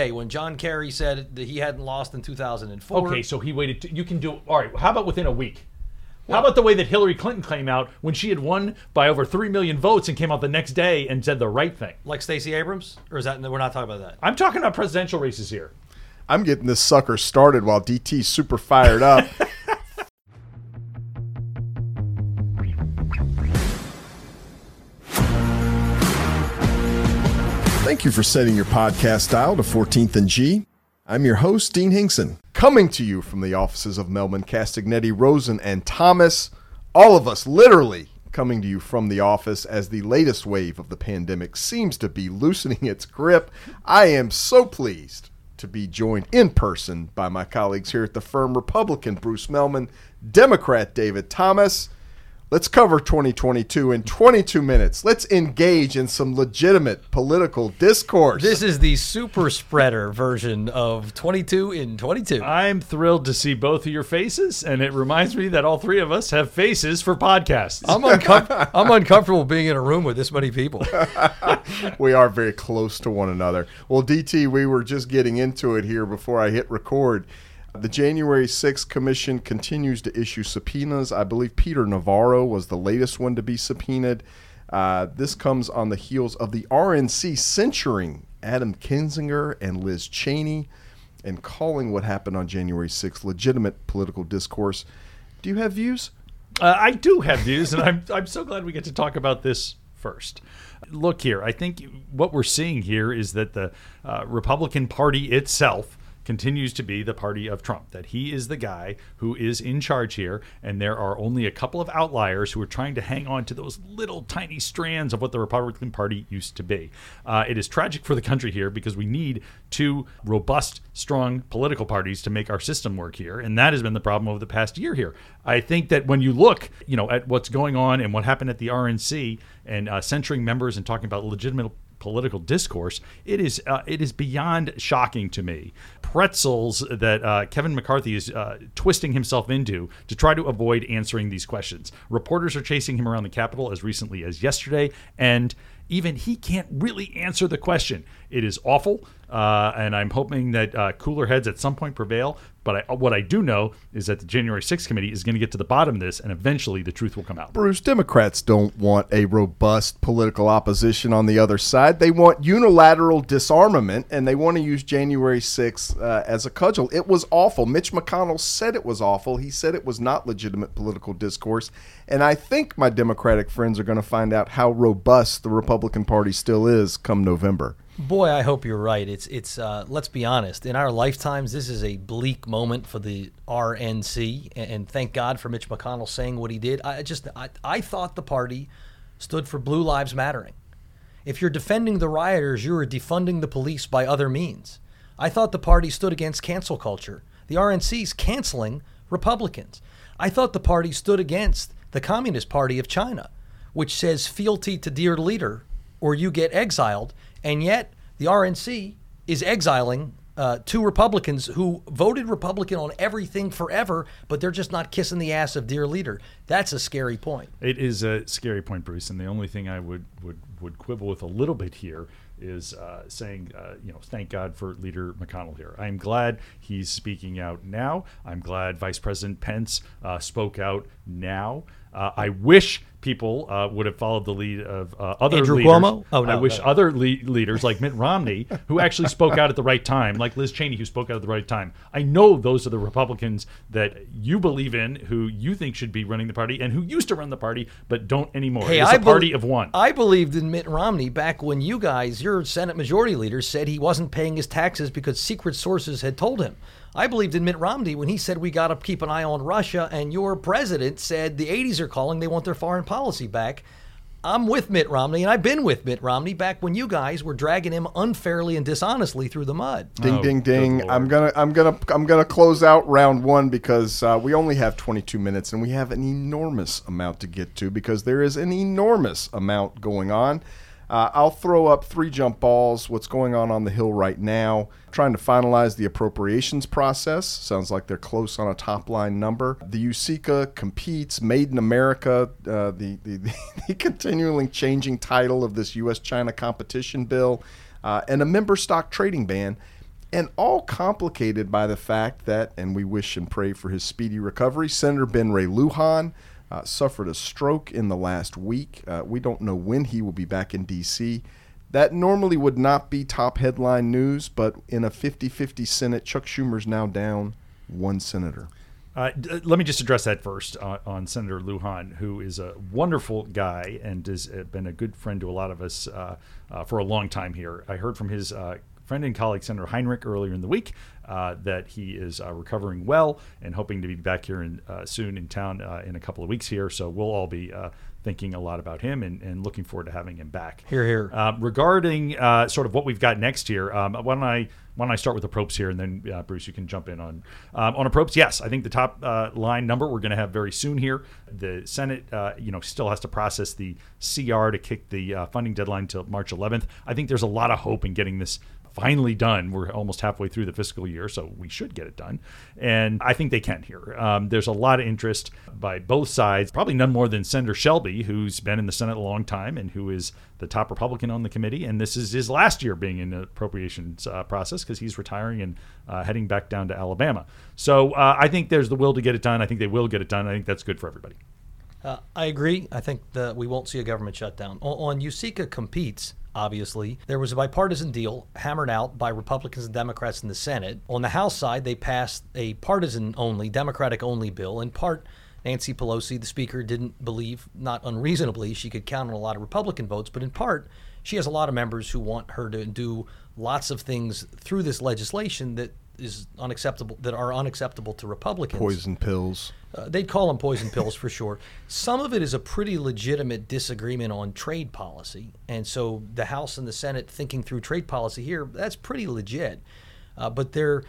Hey, when John Kerry said that he hadn't lost in 2004. Okay, so he waited. To, you can do. All right. How about within a week? How about the way that Hillary Clinton came out when she had won by over three million votes and came out the next day and said the right thing? Like Stacey Abrams? Or is that, we're not talking about that. I'm talking about presidential races here. I'm getting this sucker started while DT's super fired up. Thank you for setting your podcast dial to 14th and G. I'm your host, Dean Hinkson, coming to you from the offices of Mehlman Castagnetti, Rosen, and Thomas. All of us, literally, coming to you from the office as the latest wave of the pandemic seems to be loosening its grip. I am so pleased to be joined in person by my colleagues here at the firm Republican Bruce Mehlman, Democrat David Thomas. Let's cover 2022 in 22 minutes. Let's engage in some legitimate political discourse. This is the super spreader version of 22 in 22. I'm thrilled to see both of your faces, and it reminds me that all three of us have faces for podcasts. I'm, uncom- I'm uncomfortable being in a room with this many people. we are very close to one another. Well, DT, we were just getting into it here before I hit record. The January 6th Commission continues to issue subpoenas. I believe Peter Navarro was the latest one to be subpoenaed. Uh, this comes on the heels of the RNC censuring Adam Kinzinger and Liz Cheney and calling what happened on January 6th legitimate political discourse. Do you have views? Uh, I do have views, and I'm, I'm so glad we get to talk about this first. Look here, I think what we're seeing here is that the uh, Republican Party itself continues to be the party of Trump, that he is the guy who is in charge here, and there are only a couple of outliers who are trying to hang on to those little tiny strands of what the Republican Party used to be. Uh, it is tragic for the country here because we need two robust, strong political parties to make our system work here, and that has been the problem over the past year here. I think that when you look, you know, at what's going on and what happened at the RNC and uh, censoring members and talking about legitimate political discourse, it is uh, it is beyond shocking to me. Pretzels that uh, Kevin McCarthy is uh, twisting himself into to try to avoid answering these questions. Reporters are chasing him around the Capitol as recently as yesterday, and even he can't really answer the question. It is awful, uh, and I'm hoping that uh, cooler heads at some point prevail. But I, what I do know is that the January 6th committee is going to get to the bottom of this, and eventually the truth will come out. Bruce, Democrats don't want a robust political opposition on the other side. They want unilateral disarmament, and they want to use January 6th uh, as a cudgel. It was awful. Mitch McConnell said it was awful. He said it was not legitimate political discourse. And I think my Democratic friends are going to find out how robust the Republican Party still is come November. Boy, I hope you're right. It's it's. Uh, let's be honest. In our lifetimes, this is a bleak moment for the RNC, and, thank God for Mitch McConnell saying what he did. I just I, I thought the party stood for Blue Lives Mattering. If you're defending the rioters, you are defunding the police by other means. I thought the party stood against cancel culture. The RNC's canceling Republicans. I thought the party stood against the Communist Party of China, which says fealty to dear leader or you get exiled. And yet, the RNC is exiling uh, two Republicans who voted Republican on everything forever, but they're just not kissing the ass of dear leader. That's a scary point. It is a scary point, Bruce. And the only thing I would would, would quibble with a little bit here is uh, saying, uh, you know, thank God for Leader McConnell here. I'm glad he's speaking out now. I'm glad Vice President Pence uh, spoke out now. Uh, I wish people uh, would have followed the lead of uh, other Andrew leaders. Cuomo? Oh, no, I wish no. other le- leaders like Mitt Romney, who actually spoke out at the right time, like Liz Cheney, who spoke out at the right time. I know those are the Republicans that you believe in, who you think should be running the party, and who used to run the party but don't anymore. Hey, it's I a party bel- of one. I believed in Mitt Romney back when you guys, your Senate Majority Leader, said he wasn't paying his taxes because secret sources had told him. I believed in Mitt Romney when he said we got to keep an eye on Russia, and your president said the 80s are calling, they want their foreign policy back. I'm with Mitt Romney, and I've been with Mitt Romney back when you guys were dragging him unfairly and dishonestly through the mud. Ding Oh, ding ding! Lord. I'm gonna I'm gonna I'm gonna close out round one because uh, we only have 22 minutes and we have an enormous amount to get to because there is an enormous amount going on. Uh, I'll throw up three jump balls. What's going on on the Hill right now? Trying to finalize the appropriations process. Sounds like they're close on a top line number. The USICA competes. Made in America. Uh, the, the the continually changing title of this U.S. China competition bill, uh, and a member stock trading ban. and all complicated by the fact that, and we wish and pray for his speedy recovery, Senator Ben Ray Lujan uh, suffered a stroke in the last week. Uh, we don't know when he will be back in D.C. That normally would not be top headline news, but in a 50 50 Senate, Chuck Schumer's now down one senator. Uh, d- let me just address that first uh, on Senator Lujan, who is a wonderful guy and has uh, been a good friend to a lot of us uh, uh, for a long time here. I heard from his uh, friend and colleague Senator Heinrich earlier in the week uh, that he is uh, recovering well and hoping to be back here in, uh, soon in town uh, in a couple of weeks here. So we'll all be uh, thinking a lot about him and, and looking forward to having him back. Here, here. Uh, regarding uh, sort of what we've got next here, um, why don't I why don't I start with the approps here, and then uh, Bruce, you can jump in on um, on approps. Yes, I think the top uh, line number we're going to have very soon here. The Senate, uh, you know, still has to process the CR to kick the uh, funding deadline till March 11th. I think there's a lot of hope in getting this finally done. We're almost halfway through the fiscal year, so we should get it done. And I think they can here. Um, there's a lot of interest by both sides, probably none more than Senator Shelby, who's been in the Senate a long time and who is the top Republican on the committee. And this is his last year being in the appropriations uh, process because he's retiring and uh, heading back down to Alabama. So uh, I think there's the will to get it done. I think they will get it done. I think that's good for everybody. Uh, I agree. I think that we won't see a government shutdown. On, on USICA competes, obviously, there was a bipartisan deal hammered out by Republicans and Democrats in the Senate. On the House side, they passed a partisan only, Democratic only bill. In part, Nancy Pelosi, the Speaker, didn't believe, not unreasonably, she could count on a lot of Republican votes, but in part, she has a lot of members who want her to do lots of things through this legislation that is unacceptable that are unacceptable to Republicans. Poison pills. Uh, they'd call them poison pills for sure. Some of it is a pretty legitimate disagreement on trade policy, and so the House and the Senate thinking through trade policy here that's pretty legit. Uh, but they're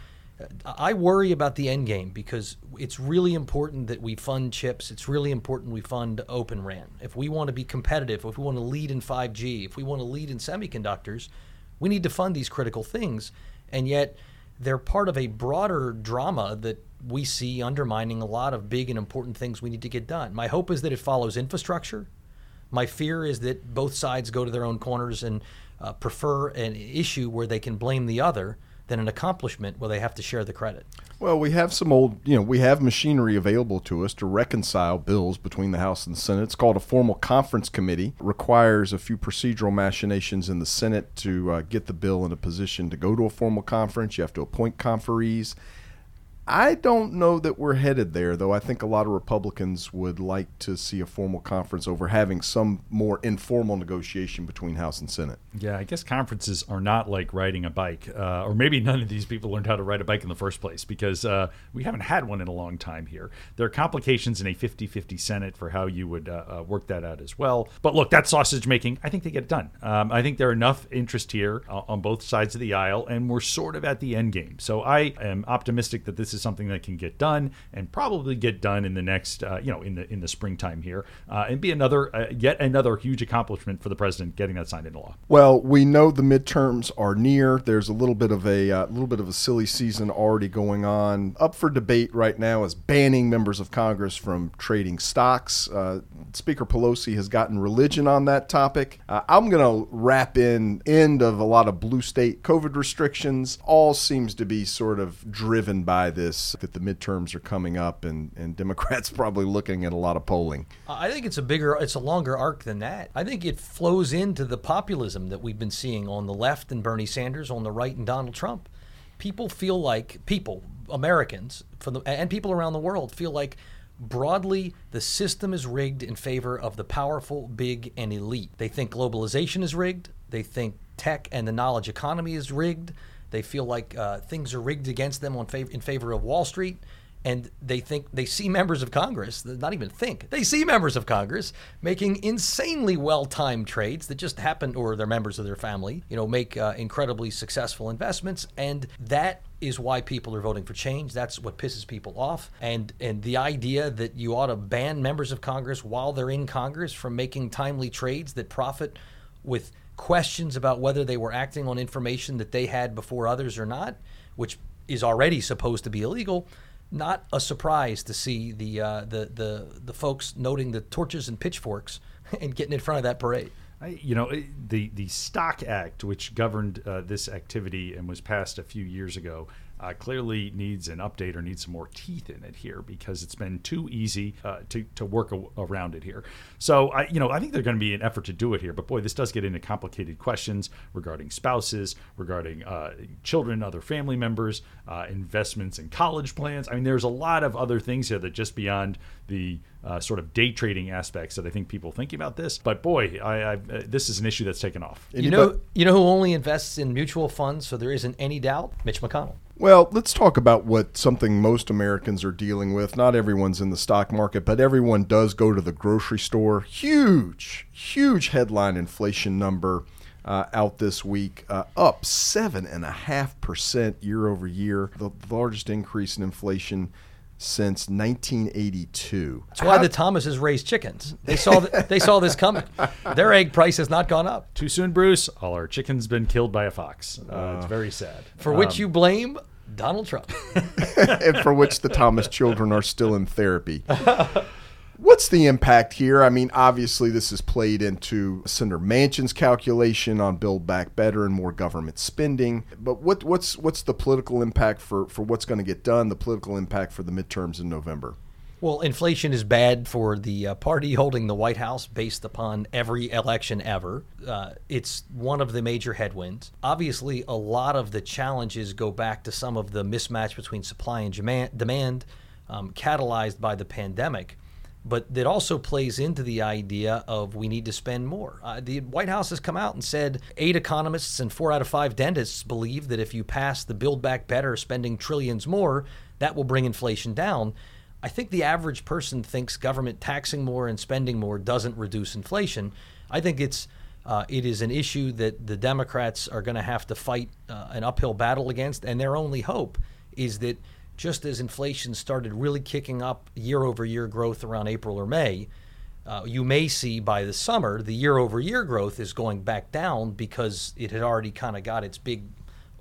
I worry about the end game because it's really important that we fund chips. It's really important we fund Open RAN. If we want to be competitive, if we want to lead in 5G, if we want to lead in semiconductors, we need to fund these critical things. And yet, they're part of a broader drama that we see undermining a lot of big and important things we need to get done. My hope is that it follows infrastructure. My fear is that both sides go to their own corners and uh, prefer an issue where they can blame the other than an accomplishment where they have to share the credit. Well, we have some old, you know, we have machinery available to us to reconcile bills between the House and the Senate. It's called a formal conference committee. It requires a few procedural machinations in the Senate to uh, get the bill in a position to go to a formal conference. You have to appoint conferees. I don't know that we're headed there, though. I think a lot of Republicans would like to see a formal conference over having some more informal negotiation between House and Senate. Yeah, I guess conferences are not like riding a bike, uh, or maybe none of these people learned how to ride a bike in the first place because uh, we haven't had one in a long time here. There are complications in a 50 50 Senate for how you would uh, uh, work that out as well. But look, that sausage making, I think they get it done. Um, I think there are enough interest here uh, on both sides of the aisle, and we're sort of at the end game. So I am optimistic that this is something that can get done and probably get done in the next, uh, you know, in the in the springtime here, uh, and be another uh, yet another huge accomplishment for the president getting that signed into law. Well, we know the midterms are near. There's a little bit of a uh, little bit of a silly season already going on. Up for debate right now is banning members of Congress from trading stocks. Uh, Speaker Pelosi has gotten religion on that topic. Uh, I'm going to wrap in end of a lot of blue state COVID restrictions. All seems to be sort of driven by this that the midterms are coming up, and and Democrats probably looking at a lot of polling. I think it's a bigger, it's a longer arc than that. I think it flows into the populism that we've been seeing on the left and Bernie Sanders, on the right and Donald Trump. People feel like people, Americans, for the, and people around the world feel like broadly the system is rigged in favor of the powerful, big, and elite. They think globalization is rigged. They think tech and the knowledge economy is rigged. They feel like uh, things are rigged against them fav- in favor of Wall Street and they think they see members of Congress, not even think, they see members of Congress making insanely well timed trades that just happen, or they're members of their family, you know, make uh, incredibly successful investments. And that is why people are voting for change. That's what pisses people off. And and the idea that you ought to ban members of Congress while they're in Congress from making timely trades that profit with questions about whether they were acting on information that they had before others or not, which is already supposed to be illegal not a surprise to see the uh, the the the folks noting the torches and pitchforks and getting in front of that parade. I, you know, the the Stock Act, which governed uh, this activity and was passed a few years ago, uh, clearly needs an update or needs some more teeth in it here because it's been too easy uh, to, to work a- around it here. So I, you know, I think there's going to be an effort to do it here. But boy, this does get into complicated questions regarding spouses, regarding uh, children, other family members, uh, investments in college plans. I mean, there's a lot of other things here that just beyond the uh, sort of day trading aspects that I think people think about this. But boy, I, I, uh, this is an issue that's taken off. You know, you know who only invests in mutual funds, so there isn't any doubt. Mitch McConnell. Well, let's talk about what something most Americans are dealing with. Not everyone's in the stock market, but everyone does go to the grocery store. Huge, huge headline inflation number uh, out this week, uh, up seven and a half percent year over year, the largest increase in inflation since 1982. That's why the Thomases raised chickens. They saw th- they saw this coming. Their egg price has not gone up. Too soon, Bruce. All our chickens been killed by a fox. Uh, it's very sad. For which you blame Donald Trump. and for which the Thomas children are still in therapy. What's the impact here? I mean, obviously, this is played into Senator Manchin's calculation on Build Back Better and more government spending. But what, what's what's the political impact for, for what's going to get done? The political impact for the midterms in November. Well, inflation is bad for the uh, party holding the White House based upon every election ever. Uh, it's one of the major headwinds. Obviously, a lot of the challenges go back to some of the mismatch between supply and demand, um, catalyzed by the pandemic. But that also plays into the idea of we need to spend more. Uh, the White House has come out and said eight economists and four out of five dentists believe that if you pass the Build Back Better, spending trillions more, that will bring inflation down. I think the average person thinks government taxing more and spending more doesn't reduce inflation. I think it's uh, it is an issue that the Democrats are going to have to fight uh, an uphill battle against, and their only hope is that just as inflation started really kicking up year over year growth around April or May, uh, you may see by the summer the year over year growth is going back down because it had already kind of got its big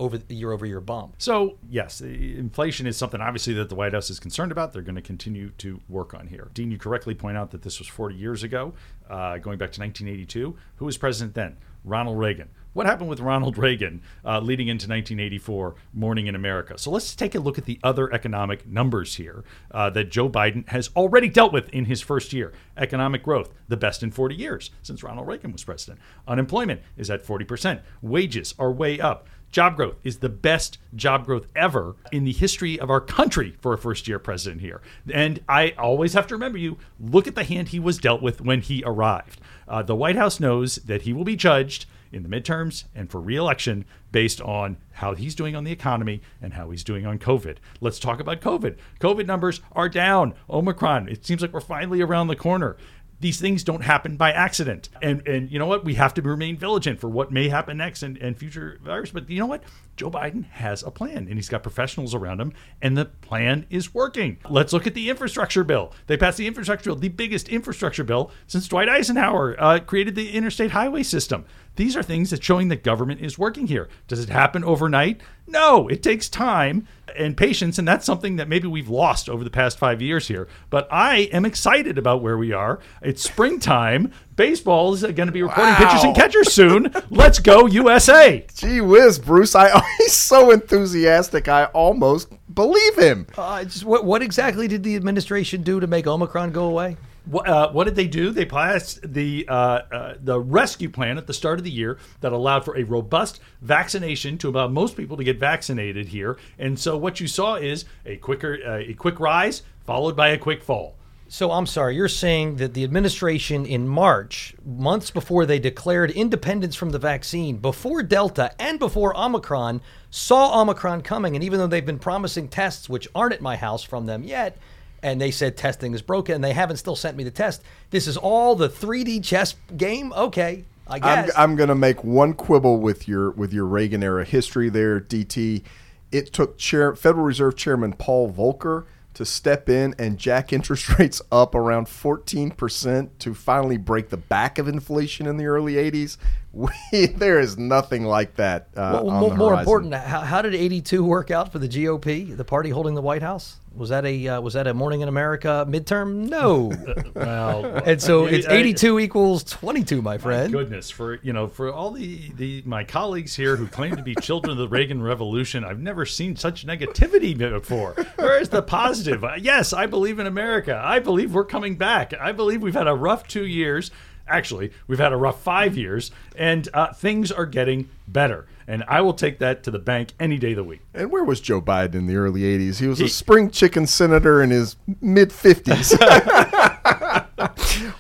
over the year over year bump. So yes, inflation is something obviously that the White House is concerned about. They're going to continue to work on here. Dean, you correctly point out that this was 40 years ago, uh, going back to 1982. Who was president then? Ronald Reagan. What happened with Ronald Reagan uh, leading into 1984, Morning in America? So let's take a look at the other economic numbers here uh, that Joe Biden has already dealt with in his first year. Economic growth, the best in 40 years since Ronald Reagan was president. Unemployment is at 40%. Wages are way up job growth is the best job growth ever in the history of our country for a first year president here. And I always have to remember you look at the hand he was dealt with when he arrived. Uh, the White House knows that he will be judged in the midterms and for reelection based on how he's doing on the economy and how he's doing on COVID. Let's talk about COVID. COVID numbers are down. Omicron, it seems like we're finally around the corner these things don't happen by accident. And and you know what? We have to remain vigilant for what may happen next and, and future virus. But you know what? Joe Biden has a plan and he's got professionals around him, and the plan is working. Let's look at the infrastructure bill. They passed the infrastructure bill, the biggest infrastructure bill since Dwight Eisenhower uh, created the interstate highway system. These are things that showing that government is working here. Does it happen overnight? No, it takes time and patience, and that's something that maybe we've lost over the past five years here. But I am excited about where we are. It's springtime. Baseball is going to be recording wow. pitchers and catchers soon. Let's go USA! Gee whiz, Bruce! I he's so enthusiastic. I almost believe him. Uh, just, what, what exactly did the administration do to make Omicron go away? What, uh, what, did they do? They passed the uh, uh, the rescue plan at the start of the year that allowed for a robust vaccination to allow most people to get vaccinated here. And so what you saw is a quicker uh, a quick rise followed by a quick fall. So I'm sorry, you're saying that the administration in March, months before they declared independence from the vaccine, before Delta and before Omicron, saw Omicron coming, and even though they've been promising tests, which aren't at my house from them yet, and they said testing is broken and they haven't still sent me the test. This is all the 3D chess game. Okay, I guess. I'm, I'm going to make one quibble with your with your Reagan era history there, DT. It took Chair, Federal Reserve Chairman Paul Volcker to step in and jack interest rates up around 14% to finally break the back of inflation in the early 80s. We, there is nothing like that. Uh, Well, on more, the more important, how, how did 82 work out for the GOP, the party holding the White House? Was that a uh, was that a Morning in America midterm? No. Well, and so it's I- 82 equals 22, my My friend. goodness, for you know, for all the, the my colleagues here who claim to be children of the Reagan Revolution, I've never seen such negativity before. Where is the positive? Uh, Yes, I believe in America. I believe we're coming back. I believe we've had a rough two years. Actually, we've had a rough five years, and uh, things are getting better. And I will take that to the bank any day of the week. And where was Joe Biden in the early 80s? He was a spring chicken senator in his mid 50s.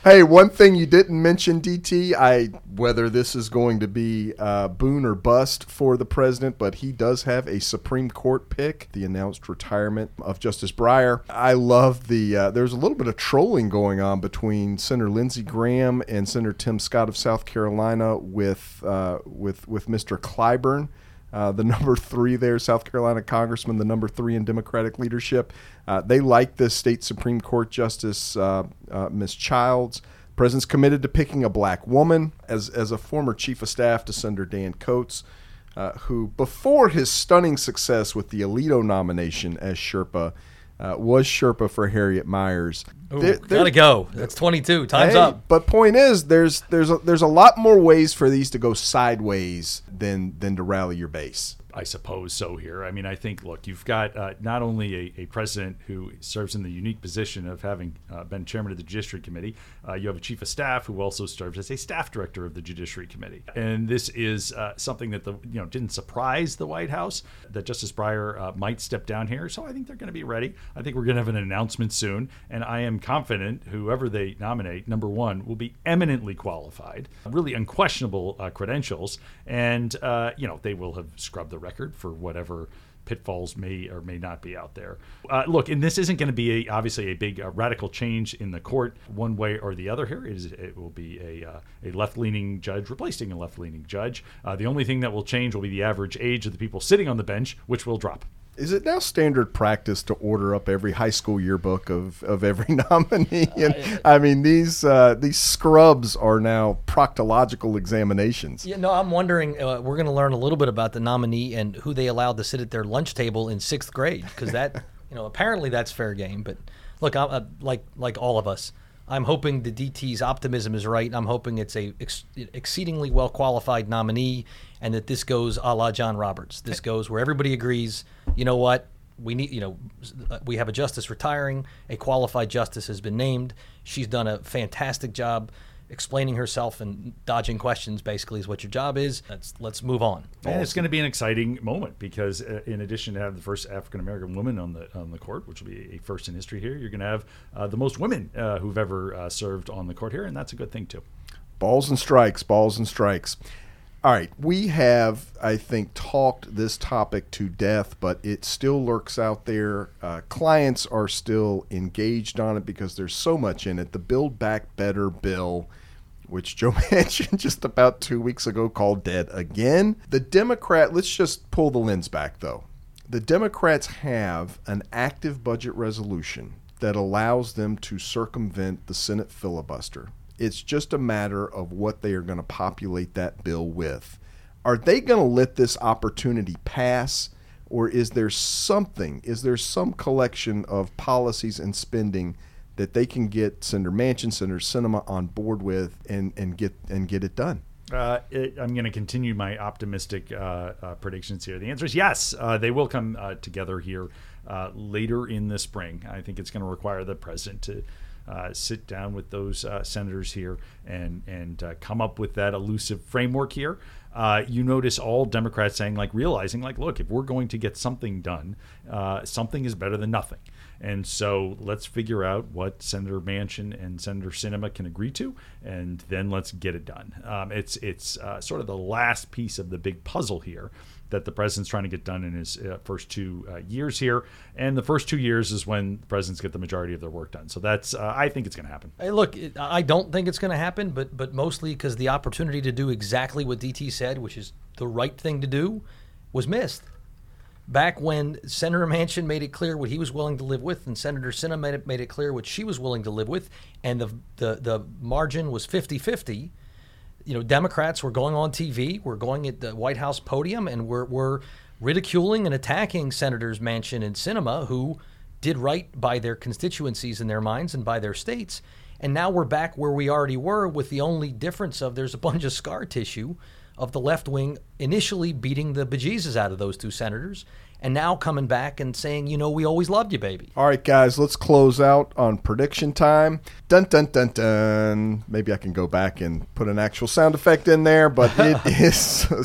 hey, one thing you didn't mention, DT, I whether this is going to be uh, boon or bust for the president, but he does have a Supreme Court pick, the announced retirement of Justice Breyer. I love the, uh, there's a little bit of trolling going on between Senator Lindsey Graham and Senator Tim Scott of South Carolina with, uh, with, with Mr. Clyburn uh, the number three there, South Carolina Congressman, the number three in Democratic leadership. Uh, they like this state Supreme Court Justice, uh, uh, Ms. Childs. President's committed to picking a black woman as, as a former chief of staff to Senator Dan Coats, uh, who, before his stunning success with the Alito nomination as Sherpa, uh, was Sherpa for Harriet Miers. There- Gotta go. That's 22. Time's Hey, up. But point is, there's there's a, there's a lot more ways for these to go sideways than than to rally your base. I suppose so here. I mean, I think, look, you've got uh, not only a, a president who serves in the unique position of having uh, been chairman of the Judiciary Committee, uh, you have a chief of staff who also serves as a staff director of the Judiciary Committee. And this is uh, something that the you know didn't surprise the White House that Justice Breyer uh, might step down here. So I think they're going to be ready. I think we're going to have an announcement soon, and I am confident whoever they nominate, number one, will be eminently qualified, really unquestionable uh, credentials, and you know they will have scrubbed the record for whatever pitfalls may or may not be out there. Uh, look, and this isn't going to be a, obviously a big uh, radical change in the court one way or the other. Here it, is, it will be a uh, a left leaning judge replacing a left leaning judge. Uh, the only thing that will change will be the average age of the people sitting on the bench, which will drop. Is it now standard practice to order up every high school yearbook of, of every nominee? And I mean, these uh, these scrubs are now proctological examinations. Yeah, no, I'm wondering. Uh, we're going to learn a little bit about the nominee and who they allowed to sit at their lunch table in sixth grade, because that, you know, apparently that's fair game. But look, I'm, uh, like like all of us, I'm hoping the DT's optimism is right. I'm hoping it's a ex- exceedingly well qualified nominee, and that this goes a la John Roberts. This goes where everybody agrees. You know what? We need, you know, we have a justice retiring. A qualified justice has been named. She's done a fantastic job explaining herself and dodging questions basically is what your job is. Let's let's move on. And it's going to be an exciting moment because, uh, in addition to having the first African American woman on the on the court, which will be a first in history here, you're going to have uh, the most women uh, who've ever uh, served on the court here, and that's a good thing too. Balls and strikes, balls and strikes. All right, we have, I think, talked this topic to death, but it still lurks out there. Uh, clients are still engaged on it because there's so much in it. The Build Back Better bill, which Joe Manchin just about two weeks ago called dead again. The Democrat, let's just pull the lens back though. The Democrats have an active budget resolution that allows them to circumvent the Senate filibuster. It's just a matter of what they are going to populate that bill with. Are they going to let this opportunity pass? Or is there something, is there some collection of policies and spending that they can get Senator Manchin, Senator Sinema on board with and, and get and get it done? Uh, it, I'm going to continue my optimistic uh, uh, predictions here. The answer is yes. Uh, they will come uh, together here uh, later in the spring. I think it's going to require the president to uh, sit down with those uh, senators here and and uh, come up with that elusive framework here. Uh, you notice all Democrats saying, like, realizing, like, look, if we're going to get something done, uh, something is better than nothing. And so let's figure out what Senator Manchin and Senator Sinema can agree to, and then let's get it done. Um, it's it's uh, sort of the last piece of the big puzzle here that the president's trying to get done in his uh, first two uh, years here, and the first two years is when presidents get the majority of their work done. So that's uh, I think it's going to happen. Hey, look, it, I don't think it's going to happen, but but mostly because the opportunity to do exactly what DT said, which is the right thing to do, was missed. Back when Senator Manchin made it clear what he was willing to live with, and Senator Sinema made it, made it clear what she was willing to live with, and the the, the margin was 50 50, you know, Democrats were going on TV, we're going at the White House podium, and we're, we're ridiculing and attacking Senators Manchin and Sinema, who did right by their constituencies in their minds and by their states. And now we're back where we already were, with the only difference of there's a bunch of scar tissue of the left wing initially beating the bejesus out of those two senators, and now coming back and saying, you know, we always loved you, baby. All right, guys, let's close out on prediction time. Dun dun dun dun. Maybe I can go back and put an actual sound effect in there, but it is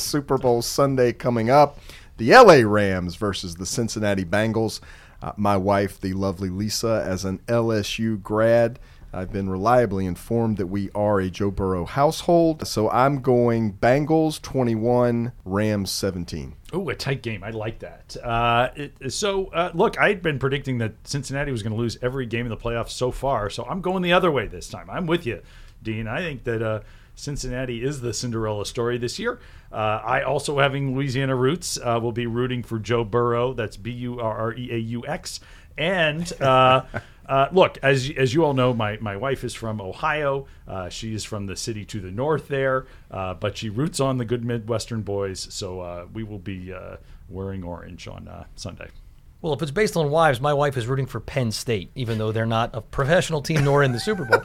Super Bowl Sunday coming up. The LA Rams versus the Cincinnati Bengals. Uh, my wife, the lovely Lisa, as an LSU grad, I've been reliably informed that we are a Joe Burrow household. So I'm going Bengals 21, Rams 17. Oh, a tight game. I like that. Uh, it, so, uh, look, I had been predicting that Cincinnati was going to lose every game in the playoffs so far. So I'm going the other way this time. I'm with you, Dean. I think that uh, Cincinnati is the Cinderella story this year. Uh, I also, having Louisiana roots, uh, will be rooting for Joe Burrow. That's B U R R E A U X. And uh, uh, look, as as you all know, my, my wife is from Ohio. Uh, she is from the city to the north there, uh, but she roots on the good Midwestern boys. So uh, we will be uh, wearing orange on uh, Sunday. Well, if it's based on wives, my wife is rooting for Penn State, even though they're not a professional team nor in the Super Bowl.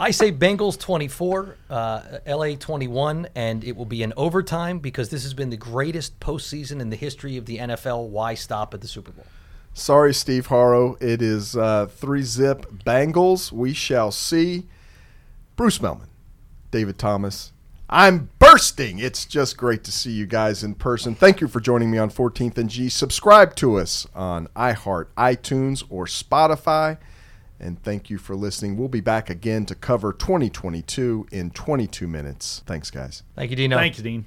I say Bengals 24, uh, LA 21, and it will be an overtime because this has been the greatest postseason in the history of the NFL. Why stop at the Super Bowl? Sorry, Steve Harrow. It is uh, three zip Bengals. We shall see. Bruce Mehlman, David Thomas. I'm bursting. It's just great to see you guys in person. Thank you for joining me on 14th and G. Subscribe to us on iHeart, iTunes, or Spotify. And thank you for listening. We'll be back again to cover 2022 in 22 minutes. Thanks, guys. Thank you, Dino. Thanks, Dean.